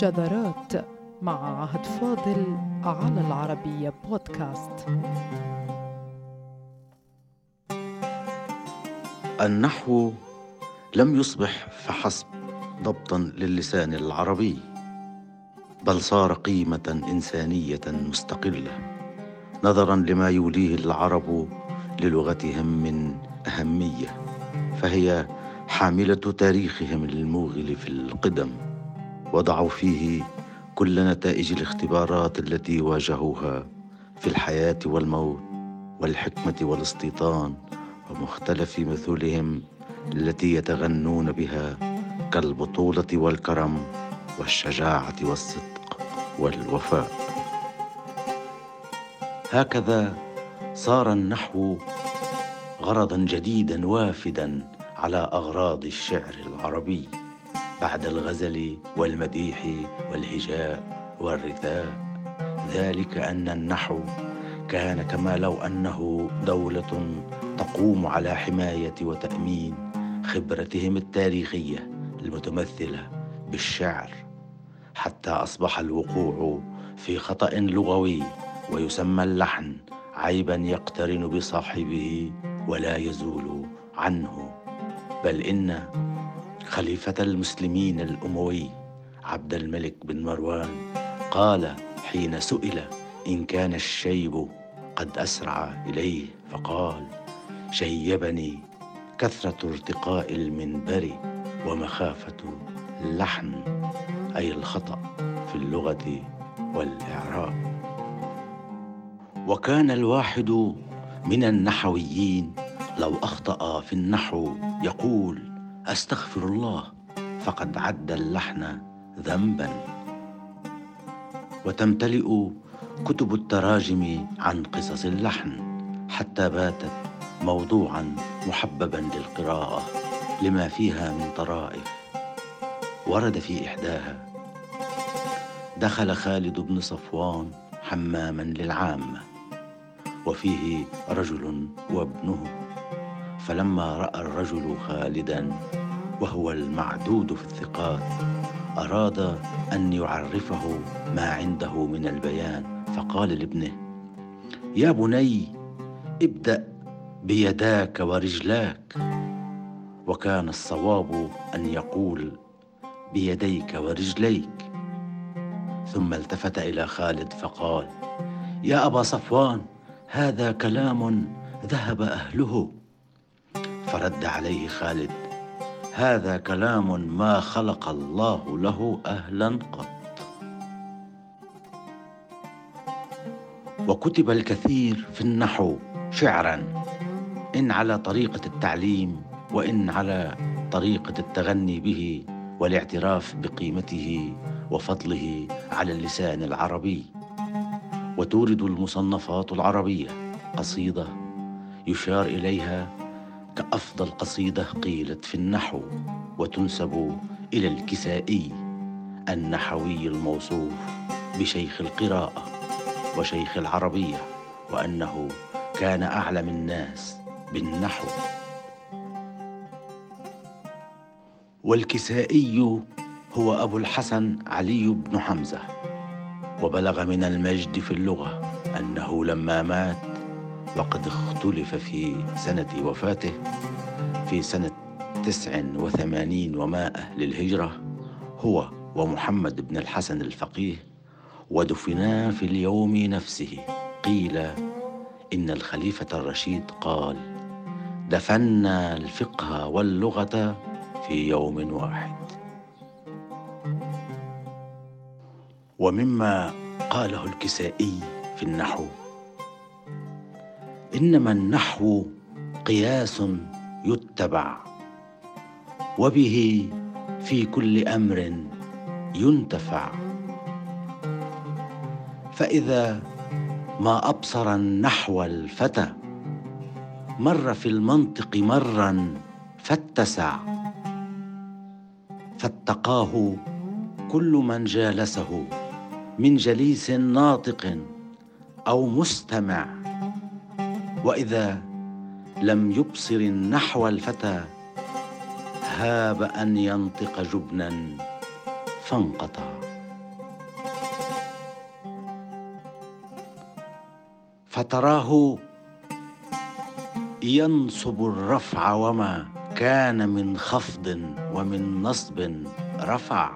شذرات مع عهد فاضل على العربية بودكاست. النحو لم يصبح فحسب ضبطا للسان العربي بل صار قيمة إنسانية مستقلة نظرا لما يوليه العرب للغتهم من أهمية فهي حاملة تاريخهم الموغل في القدم. وضعوا فيه كل نتائج الاختبارات التي واجهوها في الحياة والموت والحكمة والاستيطان ومختلف مثولهم التي يتغنون بها كالبطولة والكرم والشجاعة والصدق والوفاء. هكذا صار النحو غرضا جديدا وافدا على أغراض الشعر العربي. بعد الغزل والمديح والهجاء والرثاء. ذلك أن النحو كان كما لو أنه دولة تقوم على حماية وتأمين خبرتهم التاريخية المتمثلة بالشعر حتى أصبح الوقوع في خطأ لغوي ويسمى اللحن عيبا يقترن بصاحبه ولا يزول عنه. بل إن خليفة المسلمين الأموي عبد الملك بن مروان قال حين سئل إن كان الشيب قد أسرع إليه فقال شيبني كثرة ارتقاء المنبر ومخافة اللحن أي الخطأ في اللغة والإعراب. وكان الواحد من النحويين لو أخطأ في النحو يقول أستغفر الله فقد عد اللحن ذنبا. وتمتلئ كتب التراجم عن قصص اللحن حتى باتت موضوعا محببا للقراءة لما فيها من طرائف ورد في إحداها دخل خالد بن صفوان حماما للعامة وفيه رجل وابنه فلما رأى الرجل خالدا وهو المعدود في الثقات أراد أن يعرفه ما عنده من البيان فقال لابنه يا بني ابدأ بيداك ورجلاك. وكان الصواب أن يقول بيديك ورجليك. ثم التفت إلى خالد فقال يا أبا صفوان هذا كلام ذهب أهله. فرد عليه خالد هذا كلام ما خلق الله له أهلا قط. وكتب الكثير في النحو شعرا إن على طريقة التعليم وإن على طريقة التغني به والاعتراف بقيمته وفضله على اللسان العربي. وتورد المصنفات العربية قصيدة يشار إليها كأفضل قصيدة قيلت في النحو وتنسب إلى الكسائي النحوي الموصوف بشيخ القراءة وشيخ العربية وأنه كان أعلم الناس بالنحو. والكسائي هو أبو الحسن علي بن حمزة وبلغ من المجد في اللغة أنه لما مات وقد اختلف في سنة وفاته في سنة تسع وثمانين ومائه للهجره هو ومحمد بن الحسن الفقيه ودفنا في اليوم نفسه. قيل إن الخليفة الرشيد قال دفنا الفقه واللغة في يوم واحد. ومما قاله الكسائي في النحو إنما النحو قياس يتبع وبه في كل أمر ينتفع. فإذا ما أبصر النحو الفتى مر في المنطق مرا فاتسع. فاتقاه كل من جالسه من جليس ناطق أو مستمع. وإذا لم يبصر النحو الفتى هاب أن ينطق جبنا فانقطع. فتراه ينصب الرفع وما كان من خفض ومن نصب رفع.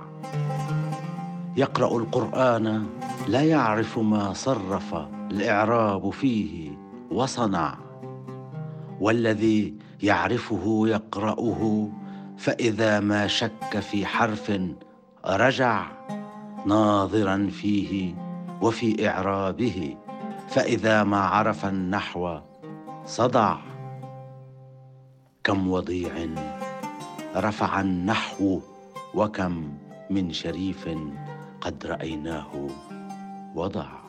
يقرأ القرآن لا يعرف ما صرف الإعراب فيه. وصنع. والذي يعرفه يقرأه فإذا ما شك في حرف رجع ناظرا فيه وفي إعرابه فإذا ما عرف النحو صدع. كم وضيع رفع النحو وكم من شريف قد رأيناه وضع.